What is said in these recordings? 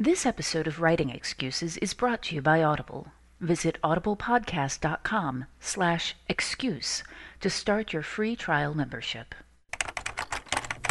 This episode of Writing Excuses is brought to you by Audible. Visit audiblepodcast.com slash excuse to start your free trial membership.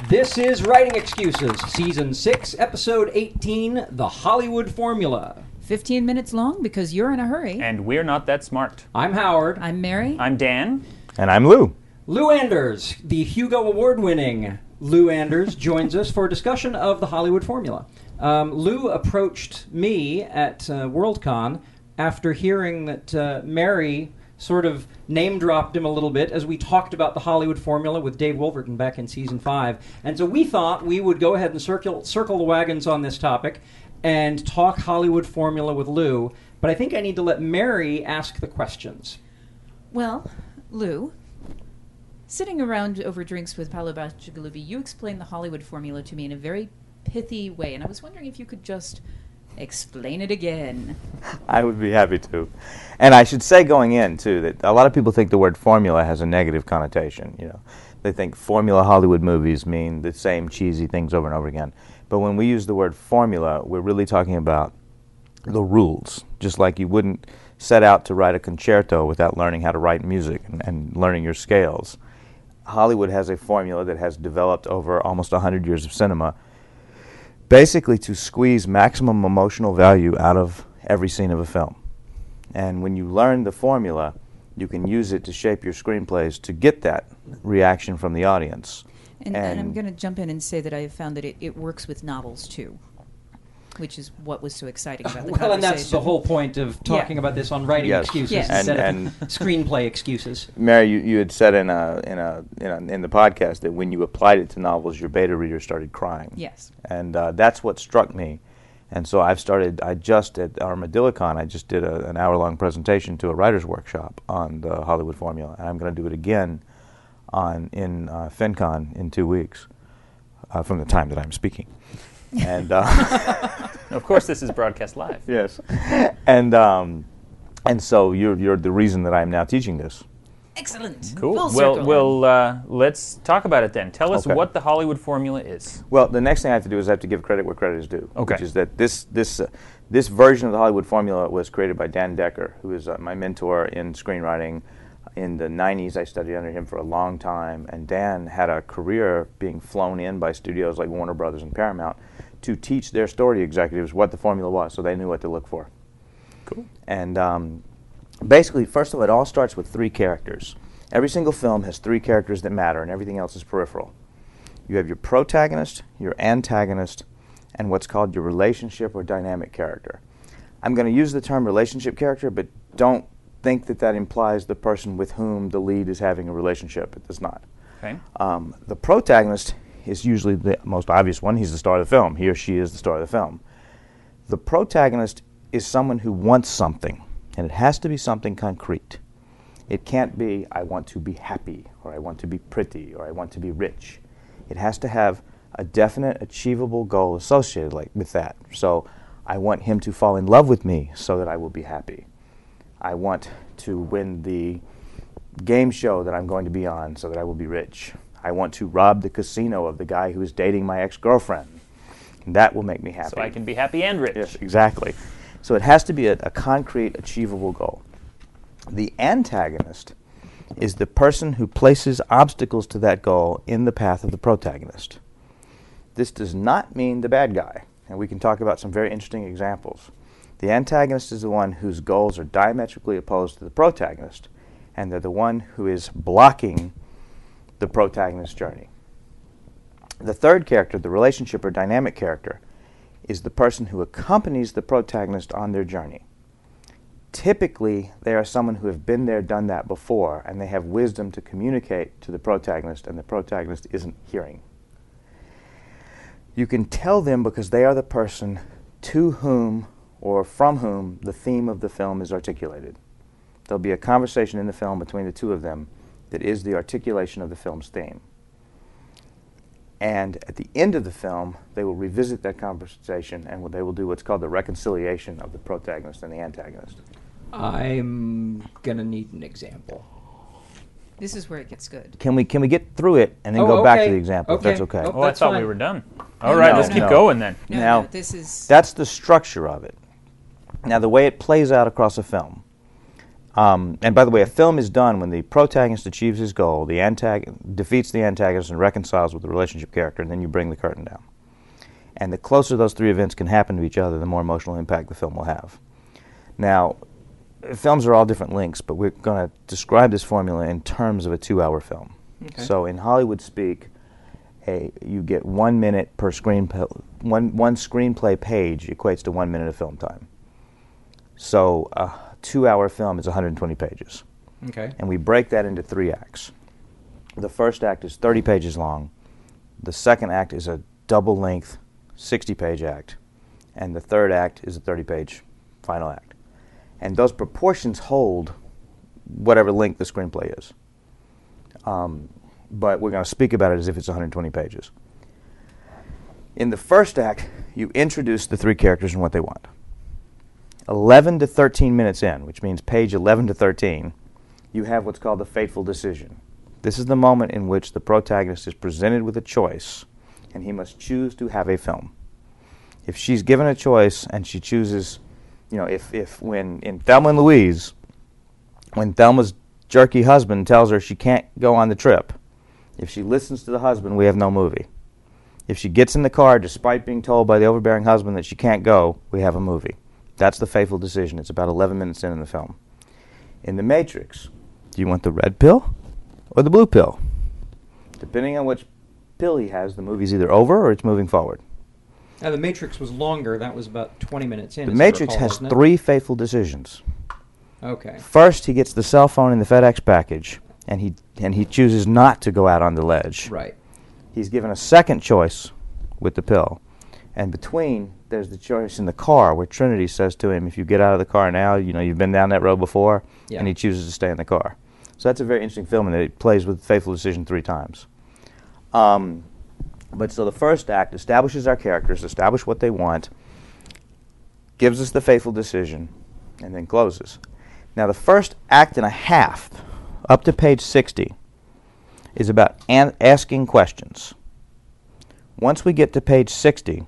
This is Writing Excuses, Season 6, Episode 18 The Hollywood Formula. 15 minutes long because you're in a hurry. And we're not that smart. I'm Howard. I'm Mary. I'm Dan. And I'm Lou. Lou Anders, the Hugo Award winning Lou Anders, joins us for a discussion of the Hollywood Formula. Um, Lou approached me at uh, Worldcon after hearing that uh, Mary sort of name dropped him a little bit as we talked about the Hollywood formula with Dave Wolverton back in season five. And so we thought we would go ahead and circle, circle the wagons on this topic and talk Hollywood formula with Lou. But I think I need to let Mary ask the questions. Well, Lou, sitting around over drinks with Paolo Bacigalupi, you explained the Hollywood formula to me in a very pithy way, and I was wondering if you could just explain it again. I would be happy to. And I should say going in too that a lot of people think the word formula has a negative connotation, you know. They think formula Hollywood movies mean the same cheesy things over and over again. But when we use the word formula, we're really talking about the rules, just like you wouldn't set out to write a concerto without learning how to write music and, and learning your scales. Hollywood has a formula that has developed over almost 100 years of cinema basically to squeeze maximum emotional value out of every scene of a film. And when you learn the formula, you can use it to shape your screenplays to get that reaction from the audience. And, and I'm going to jump in and say that I have found that it, it works with novels too. Which is what was so exciting about the well, and that's the whole point of talking Yeah. about this on writing Yes. excuses Yes. instead And- of screenplay excuses. Mary, you, you had said in a, in a in a in the podcast that when you applied it to novels, your beta reader started crying. Yes. and uh, that's what struck me. And so I've started. I just at ArmadilloCon, I just did a, an hour-long presentation to a writers' workshop on the Hollywood formula, and I'm going to do it again on in uh, FenCon in two weeks, uh, from the time that I'm speaking. And uh, Of course, this is broadcast live. yes, and um, and so you're you're the reason that I'm now teaching this. Excellent. Cool. Full well, well, uh, let's talk about it then. Tell us Okay. what the Hollywood formula is. Well, the next thing I have to do is I have to give credit where credit is due. Okay. Which is that this this uh, this version of the Hollywood formula was created by Dan Decker, who is uh, my mentor in screenwriting. In the 90s, I studied under him for a long time, and Dan had a career being flown in by studios like Warner Brothers and Paramount to teach their story executives what the formula was, so they knew what to look for. Cool. And um, basically, first of all, it all starts with three characters. Every single film has three characters that matter, and everything else is peripheral. You have your protagonist, your antagonist, and what's called your relationship or dynamic character. I'm going to use the term relationship character, but don't think that that implies the person with whom the lead is having a relationship. It does not. Okay. Um, the protagonist is usually the most obvious one. He's the star of the film. He or she is the star of the film. The protagonist is someone who wants something, and it has to be something concrete. It can't be, I want to be happy, or I want to be pretty, or I want to be rich. It has to have a definite, achievable goal associated like, with that. So, I want him to fall in love with me so that I will be happy. I want to win the game show that I'm going to be on so that I will be rich. I want to rob the casino of the guy who is dating my ex girlfriend. That will make me happy. So I can be happy and rich. Yes, exactly. So it has to be a, a concrete, achievable goal. The antagonist is the person who places obstacles to that goal in the path of the protagonist. This does not mean the bad guy. and we can talk about some very interesting examples. The antagonist is the one whose goals are diametrically opposed to the protagonist, and they're the one who is blocking the protagonist's journey. The third character, the relationship or dynamic character, is the person who accompanies the protagonist on their journey. Typically, they are someone who have been there, done that before, and they have wisdom to communicate to the protagonist, and the protagonist isn't hearing. You can tell them because they are the person to whom or from whom the theme of the film is articulated. There'll be a conversation in the film between the two of them that is the articulation of the film's theme. And at the end of the film, they will revisit that conversation and they will do what's called the reconciliation of the protagonist and the antagonist. I'm gonna need an example. This is where it gets good. Can we can we get through it and then Oh, go back to the example? If that's okay. Oh, Oh, I That's thought we were done. All right, no, let's no. keep No. going then. No, Now, no, this is That's the structure of it. Now, the way it plays out across a film. Um, and by the way, a film is done when the protagonist achieves his goal, the antagonist defeats the antagonist, and reconciles with the relationship character, and then you bring the curtain down. And the closer those three events can happen to each other, the more emotional impact the film will have. Now, films are all different lengths, but we're going to describe this formula in terms of a two-hour film. Okay. So, in Hollywood speak, a, you get one minute per screen one one screenplay page equates to one minute of film time. So a two-hour film is 120 pages, Okay. and we break that into three acts. The first act is 30 pages long. The second act is a double-length 60-page act, and the third act is a 30-page final act. And those proportions hold whatever length the screenplay is. Um, but we're going to speak about it as if it's 120 pages. In the first act, you introduce the three characters and what they want. 11 to 13 minutes in, which means page 11 to 13, you have what's called the fateful decision. This is the moment in which the protagonist is presented with a choice and he must choose to have a film. If she's given a choice and she chooses, you know, if, if when in Thelma and Louise, when Thelma's jerky husband tells her she can't go on the trip, if she listens to the husband, we have no movie. If she gets in the car despite being told by the overbearing husband that she can't go, we have a movie. That's the fateful decision. It's about 11 minutes in in the film. In The Matrix, do you want the red pill or the blue pill? Depending on which pill he has, the movie's either over or it's moving forward. Now, The Matrix was longer. That was about 20 minutes in. The Matrix recall, has three fateful decisions. Okay. First, he gets the cell phone in the FedEx package, and he and he chooses not to go out on the ledge. Right. He's given a second choice with the pill, and between there's the choice in the car where Trinity says to him, "If you get out of the car now, you know you've been down that road before," Yeah. and he chooses to stay in the car. So that's a very interesting film, and it plays with fateful decision three times. Um, but so the first act establishes our characters, establish what they want, gives us the fateful decision, and then closes. Now, the first act and a half, up to page 60, is about an- asking questions. Once we get to page 60,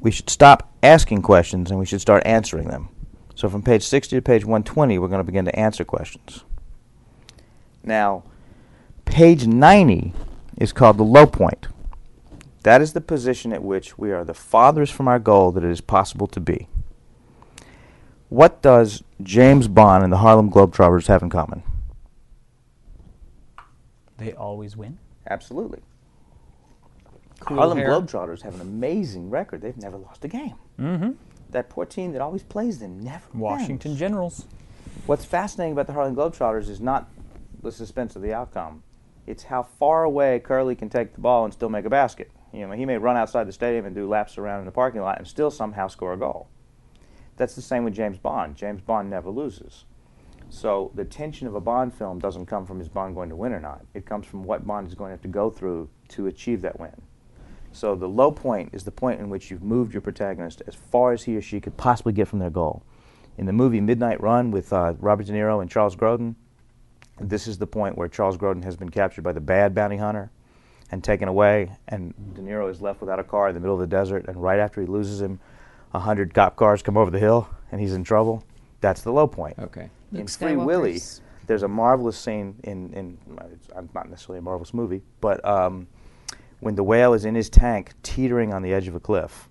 we should stop asking questions and we should start answering them. So, from page 60 to page 120, we're going to begin to answer questions. Now, page 90 is called the low point. That is the position at which we are the farthest from our goal that it is possible to be. What does James Bond and the Harlem Globetrotters have in common? They always win. Absolutely. Cool Harlem hair. Globetrotters have an amazing record. They've never lost a game. Mm-hmm. That poor team that always plays them never Washington wins. Generals. What's fascinating about the Harlem Globetrotters is not the suspense of the outcome. It's how far away Curly can take the ball and still make a basket. You know, he may run outside the stadium and do laps around in the parking lot and still somehow score a goal. That's the same with James Bond. James Bond never loses. So the tension of a Bond film doesn't come from is Bond going to win or not. It comes from what Bond is going to have to go through to achieve that win. So the low point is the point in which you've moved your protagonist as far as he or she could possibly get from their goal. In the movie Midnight Run with uh, Robert De Niro and Charles Grodin, this is the point where Charles Grodin has been captured by the bad bounty hunter and taken away, and De Niro is left without a car in the middle of the desert. And right after he loses him, a hundred cop cars come over the hill, and he's in trouble. That's the low point. Okay. In Luke Free Willy, there's a marvelous scene in in it's not necessarily a marvelous movie, but um, when the whale is in his tank teetering on the edge of a cliff.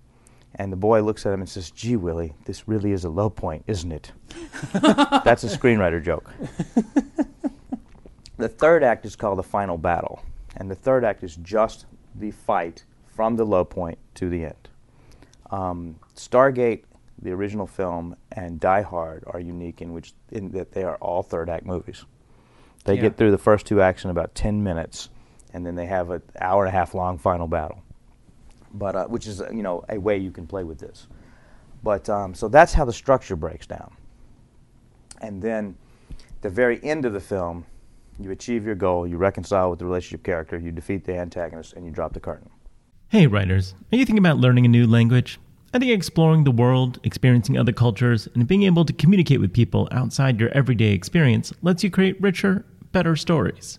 And the boy looks at him and says, Gee, Willy, this really is a low point, isn't it? That's a screenwriter joke. the third act is called the final battle. And the third act is just the fight from the low point to the end. Um, Stargate, the original film, and Die Hard are unique in which in that they are all third act movies. They Yeah. get through the first two acts in about ten minutes, and then they have an hour and a half long final battle. But uh, which is you know a way you can play with this. But um, so that's how the structure breaks down. And then, the very end of the film, you achieve your goal, you reconcile with the relationship character, you defeat the antagonist, and you drop the curtain. Hey, writers, are you thinking about learning a new language? I think exploring the world, experiencing other cultures, and being able to communicate with people outside your everyday experience lets you create richer, better stories.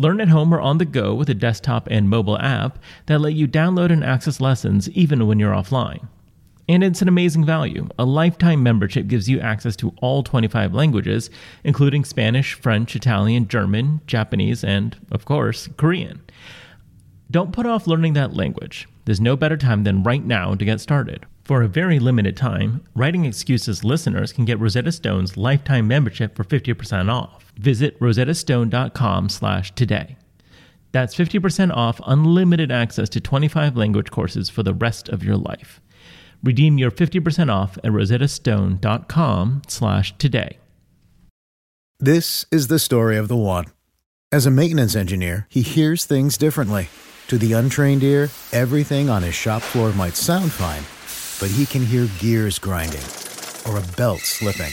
Learn at home or on the go with a desktop and mobile app that let you download and access lessons even when you're offline. And it's an amazing value. A lifetime membership gives you access to all 25 languages, including Spanish, French, Italian, German, Japanese, and, of course, Korean. Don't put off learning that language. There's no better time than right now to get started. For a very limited time, Writing Excuses listeners can get Rosetta Stone's lifetime membership for 50% off. Visit rosettastone.com slash today. That's 50% off unlimited access to 25 language courses for the rest of your life. Redeem your 50% off at rosettastone.com slash today. This is the story of the one. As a maintenance engineer, he hears things differently. To the untrained ear, everything on his shop floor might sound fine, but he can hear gears grinding or a belt slipping.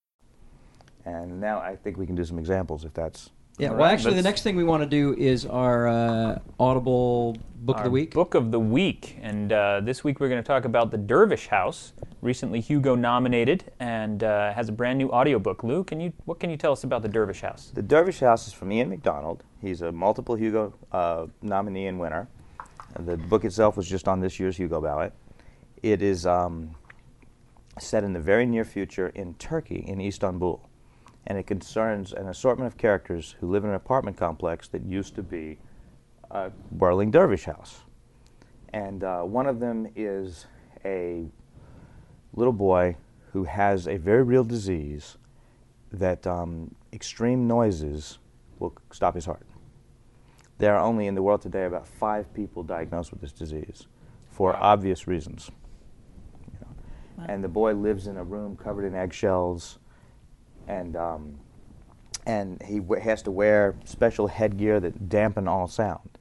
And now I think we can do some examples if that's. Yeah, All well, right, actually, the next thing we want to do is our uh, Audible Book of the Week. Book of the Week. And uh, this week we're going to talk about The Dervish House, recently Hugo nominated and uh, has a brand new audiobook. Lou, can you, what can you tell us about The Dervish House? The Dervish House is from Ian McDonald. He's a multiple Hugo uh, nominee and winner. The book itself was just on this year's Hugo ballot. It is um, set in the very near future in Turkey, in Istanbul. And it concerns an assortment of characters who live in an apartment complex that used to be a whirling dervish house. And uh, one of them is a little boy who has a very real disease that um, extreme noises will stop his heart. There are only in the world today about five people diagnosed with this disease for obvious reasons. You know. And the boy lives in a room covered in eggshells, and um, and he has to wear special headgear that dampen all sound.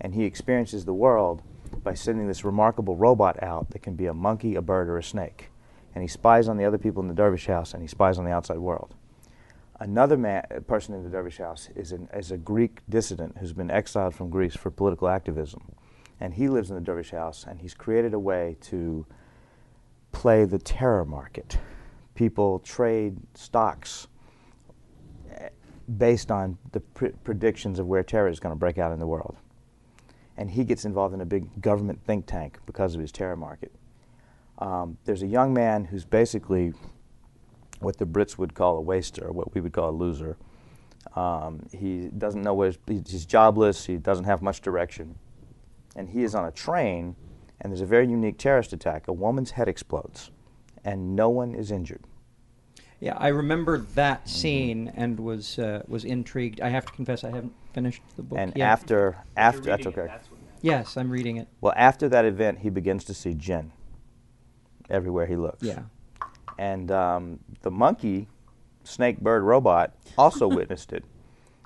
And he experiences the world by sending this remarkable robot out that can be a monkey, a bird, or a snake. And he spies on the other people in the dervish house, and he spies on the outside world. Another man, person in the dervish house is, an, is a Greek dissident who's been exiled from Greece for political activism. And he lives in the dervish house, and he's created a way to play the terror market. People trade stocks eh, based on the pr- predictions of where terror is going to break out in the world. And he gets involved in a big government think tank because of his terror market. Um, there's a young man who's basically what the Brits would call a waster, what we would call a loser. Um, he doesn't know where he's jobless. He doesn't have much direction, and he is on a train and there's a very unique terrorist attack. A woman's head explodes, and no one is injured. Yeah, I remember Mm-hmm. that scene and was uh, was intrigued. I have to confess, I haven't finished the book And yet. after after that's okay. yes, I'm reading it. Well, after that event, he begins to see jinn everywhere he looks. Yeah. And um, the monkey, snake bird robot, also witnessed it,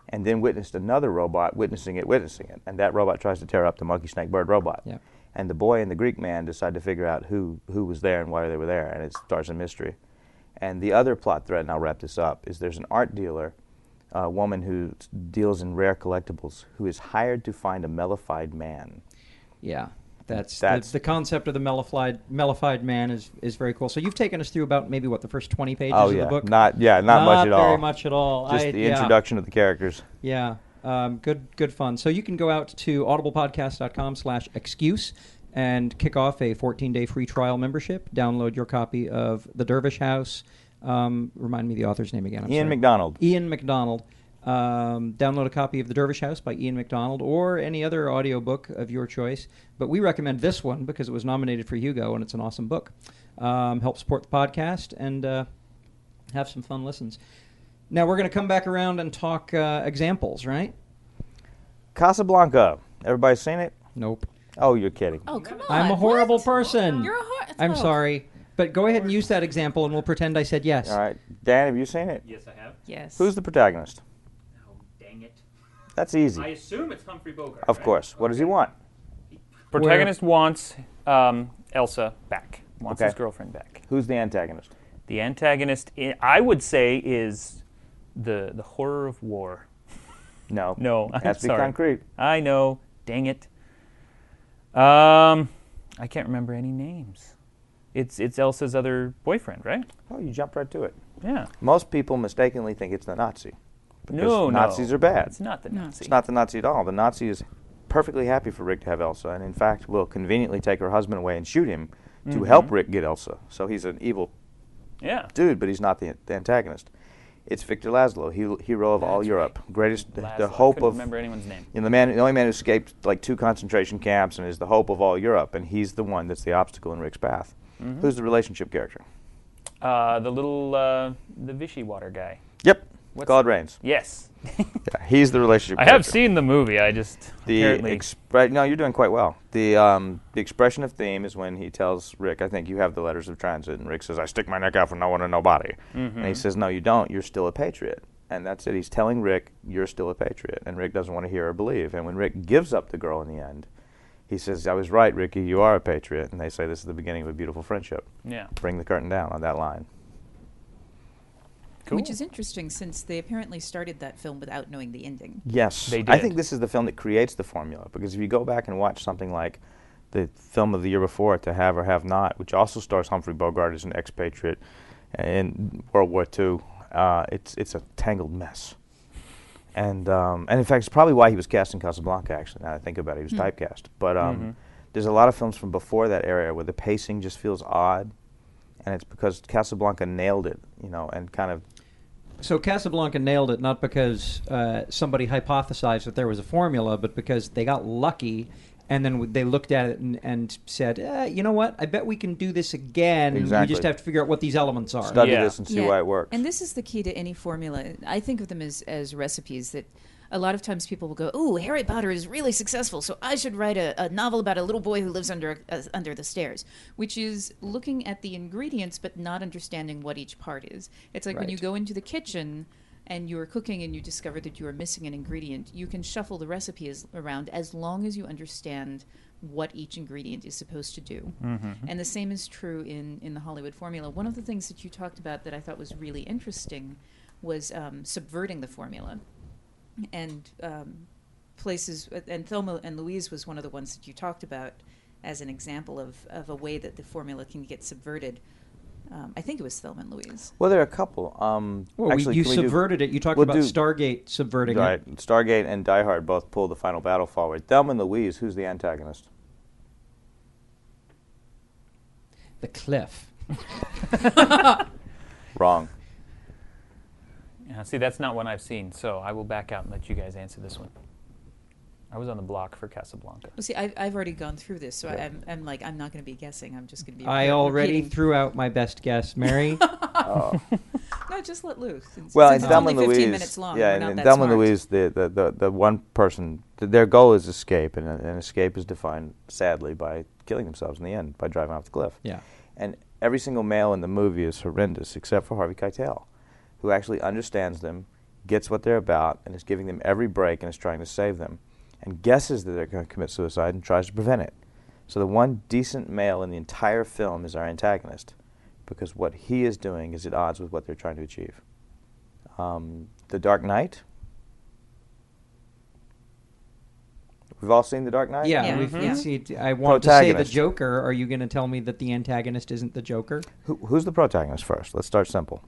and then witnessed another robot witnessing it, witnessing it. And that robot tries to tear up the monkey, snake bird robot. Yeah. And the boy and the Greek man decide to figure out who, who was there and why they were there, and it starts a mystery. And the other plot thread, and I'll wrap this up, is there's an art dealer, a woman who deals in rare collectibles, who is hired to find a mellified man. Yeah, that's, That's- the, the concept of the mellified mellified man is is very cool. So you've taken us through about maybe what the first twenty pages Oh of yeah, the book. not yeah, not, much at all. Not very much at all. Just I- the yeah. introduction of the characters. Yeah, um, good good fun. So you can go out to audiblepodcast.com slash excuse and kick off a 14-day free trial membership. Download your copy of The Dervish House. Um, remind me the author's name again. I'm Ian sorry. McDonald. Ian McDonald. Um, download a copy of The Dervish House by Ian McDonald or any other audiobook of your choice. But we recommend this one because it was nominated for Hugo and it's an awesome book. Um, help support the podcast and uh, have some fun listens. Now we're going to come back around and talk uh, examples, right? Casablanca. Everybody seen it? Nope. Oh, you're kidding. Oh, come on. I'm a horrible what? person. You're a hor- I'm oh. sorry. But go ahead and use that example and we'll pretend I said yes. All right, Dan, have you seen it? Yes, I have. Yes. Who's the protagonist? Oh, dang it. That's easy. I assume it's Humphrey Bogart. Of right? course. What does he want? Protagonist wants um, Ilsa back. Wants Okay. his girlfriend back. Who's the antagonist? The antagonist, i I would say, is the the horror of war. No. No, I'm Has to be sorry. concrete. I know. Dang it. Um, I can't remember any names. It's it's Ilsa's other boyfriend, right? Oh, you jumped right to it. Yeah. Most people mistakenly think it's the Nazi. Because no, Nazis no. are bad. It's not the Nazi. It's not the Nazi at all. The Nazi is perfectly happy for Rick to have Ilsa, and in fact will conveniently take her husband away and shoot him to Mm-hmm. help Rick get Ilsa. So he's an evil Yeah. dude, but he's not the, the antagonist. It's Victor Laszlo, he, hero of all That's Europe, greatest, the, Laszlo. the I hope of remember anyone's name. You know, the man, the only man who escaped like two concentration camps and is the hope of all Europe, and he's the one that's the obstacle in Rick's path. Mm-hmm. Who's the relationship character? Uh, the little uh, the Vichy water guy. Yep, What's- Claude Rains. Yes. Yeah, he's the relationship. I have seen the movie. I just the apparently expre- No, you're doing quite well. The um, the expression of theme is when he tells Rick, "I think you have the letters of transit," and Rick says, "I stick my neck out for no one and nobody," Mm-hmm. and he says, "No, you don't. You're still a patriot." And that's it. He's telling Rick, "You're still a patriot," and Rick doesn't want to hear or believe. And when Rick gives up the girl in the end, he says, "I was right, Ricky. You are a patriot." And they say, "This is the beginning of a beautiful friendship." yeah. Bring the curtain down on that line. Cool. Which is interesting since they apparently started that film without knowing the ending. Yes, They I think this is the film that creates the formula because if you go back and watch something like the film of the year before, To Have or Have Not, which also stars Humphrey Bogart as an expatriate in World War II, uh, it's it's a tangled mess. And um, and in fact, it's probably why he was cast in Casablanca. Actually, now that I think about it, he was typecast. But um, Mhm. there's a lot of films from before that era where the pacing just feels odd, and it's because Casablanca nailed it, you know, and kind of So Casablanca nailed it not because uh, somebody hypothesized that there was a formula, but because they got lucky, and then they looked at it and, and said, eh, "You know what? I bet we can do this again. We just have to figure out what these elements are." study Yeah. this and see why it works. And this is the key to any formula. I think of them as, as recipes that a lot of times people will go, "Oh, Harry Potter is really successful, so I should write a, a novel about a little boy who lives under uh, under the stairs," which is looking at the ingredients but not understanding what each part is. It's like when you go into the kitchen and you're cooking and you discover that you are missing an ingredient, you can shuffle the recipes around as long as you understand what each ingredient is supposed to do. And the same is true in, in the Hollywood formula. One of the things that you talked about that I thought was really interesting was um, subverting the formula. And um, places, and Thelma and Louise was one of the ones that you talked about as an example of, of a way that the formula can get subverted. Um, I think it was Thelma and Louise. Well, there are a couple. Um, Well, actually, we, you can we do- subverted it. You talked we'll about do- Stargate subverting Right. it. Stargate and Die Hard both pull the final battle forward. Thelma and Louise, who's the antagonist? The cliff. Wrong. Yeah, see, that's not one I've seen, so I will back out and let you guys answer this one. I was on the block for Casablanca. Well, see, I've, I've already gone through this, so I'm, I'm like, I'm not going to be guessing. I'm just going to be. I already repeating. threw out my best guess, Mary. Oh. No, just let loose. Since, Well, since in it's Thelma only and 15 Louise, minutes long. yeah, we're in, not in that and smart. Louise, the, the, the, the one person, th- their goal is escape, and, and escape is defined, sadly, by killing themselves in the end, by driving off the cliff. yeah. And every single male in the movie is horrendous, except for Harvey Keitel, who actually understands them, gets what they're about, and is giving them every break and is trying to save them, and guesses that they're going to commit suicide and tries to prevent it. So the one decent male in the entire film is our antagonist, because what he is doing is at odds with what they're trying to achieve. Um, the Dark Knight. We've all seen The Dark Knight. Yeah, Yeah. we've Mhm. see, I want to say the Joker. Are you going to tell me that the antagonist isn't the Joker? Who, who's the protagonist first? Let's start simple.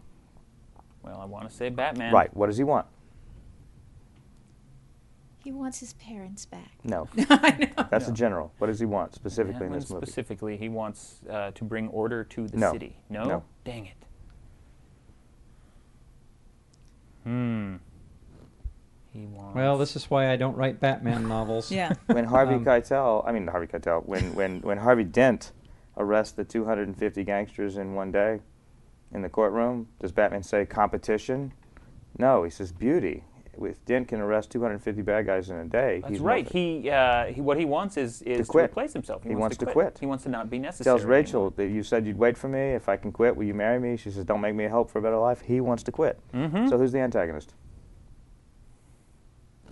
Well, I want to say Batman. Right. What does he want? He wants his parents back. No. I know. That's the general. What does he want specifically in Batman this movie? specifically, he wants uh, to bring order to the No. city. No? No. Dang it. Hmm. He wants. Well, this is why I don't write Batman novels. Yeah. when Harvey Um, Keitel, I mean Harvey Keitel, when, when, when Harvey Dent arrests the 250 gangsters in one day in the courtroom, does Batman say competition? No, he says beauty. If Dent can arrest 250 bad guys in a day, That's he's right. He, uh, he what he wants is is to, quit. replace himself. He wants to quit. He wants to not be necessary. tells Rachel anymore. that you said you'd wait for me. If I can quit, will you marry me? She says, "Don't make me a hope for a better life." He wants to quit. Mhm. So who's the antagonist?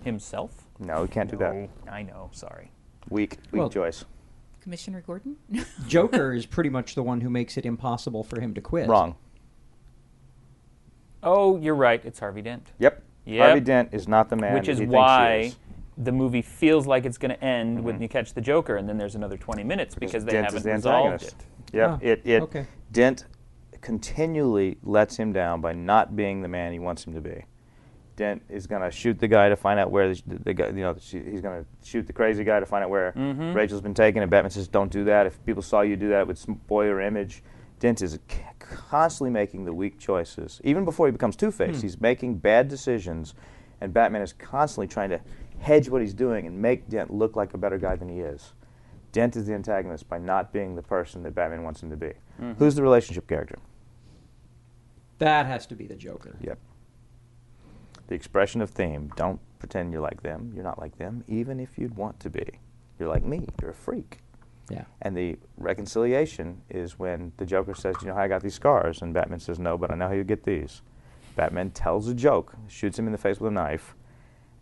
himself. No, he can't do that. I know. Sorry. Weak, weak Well- choice. Commissioner Gordon? Joker is pretty much the one who makes it impossible for him to quit. Wrong. Oh, you're right. It's Harvey Dent. Yep. Yep. Harvey Dent is not the man. Which is he thinks he why is. the movie feels like it's going to end Mm-hmm. when you catch the Joker, and then there's another 20 minutes because they Dent haven't is the resolved antagonist. it. Yep. Ah, it, it, okay. Dent continually lets him down by not being the man he wants him to be. Dent is going to shoot the guy to find out where the, the, the guy, you know, he's going to shoot the crazy guy to find out where Mhm. Rachel's been taken. And Batman says, "Don't do that. If people saw you do that, it would spoil your image." Dent is constantly making the weak choices. Even before he becomes Two Face, hmm. he's making bad decisions, and Batman is constantly trying to hedge what he's doing and make Dent look like a better guy than he is. Dent is the antagonist by not being the person that Batman wants him to be. Mm-hmm. Who's the relationship character? That has to be the Joker. Yep. The expression of theme. Don't pretend you're like them. You're not like them, even if you'd want to be. You're like me. You're a freak. Yeah. And the reconciliation is when the Joker says, "Do you know how I got these scars?" And Batman says, "No, but I know how you get these." Batman tells a joke, shoots him in the face with a knife,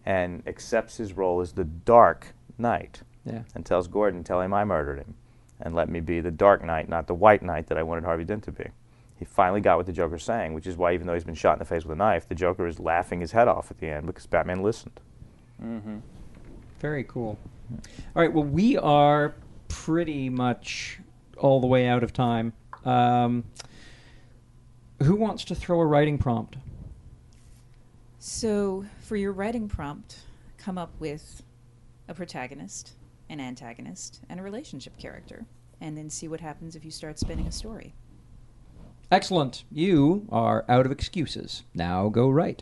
and accepts his role as the Dark Knight. Yeah. And tells Gordon, "Tell him I murdered him, and let me be the Dark Knight, not the White Knight that I wanted Harvey Dent to be." He finally got what the Joker's saying, which is why, even though he's been shot in the face with a knife, the Joker is laughing his head off at the end because Batman listened. Mm-hmm. Very cool. All right. Well, we are pretty much all the way out of time. Um, who wants to throw a writing prompt? So, for your writing prompt, come up with a protagonist, an antagonist, and a relationship character, and then see what happens if you start spinning a story. Excellent. You are out of excuses. Now go right.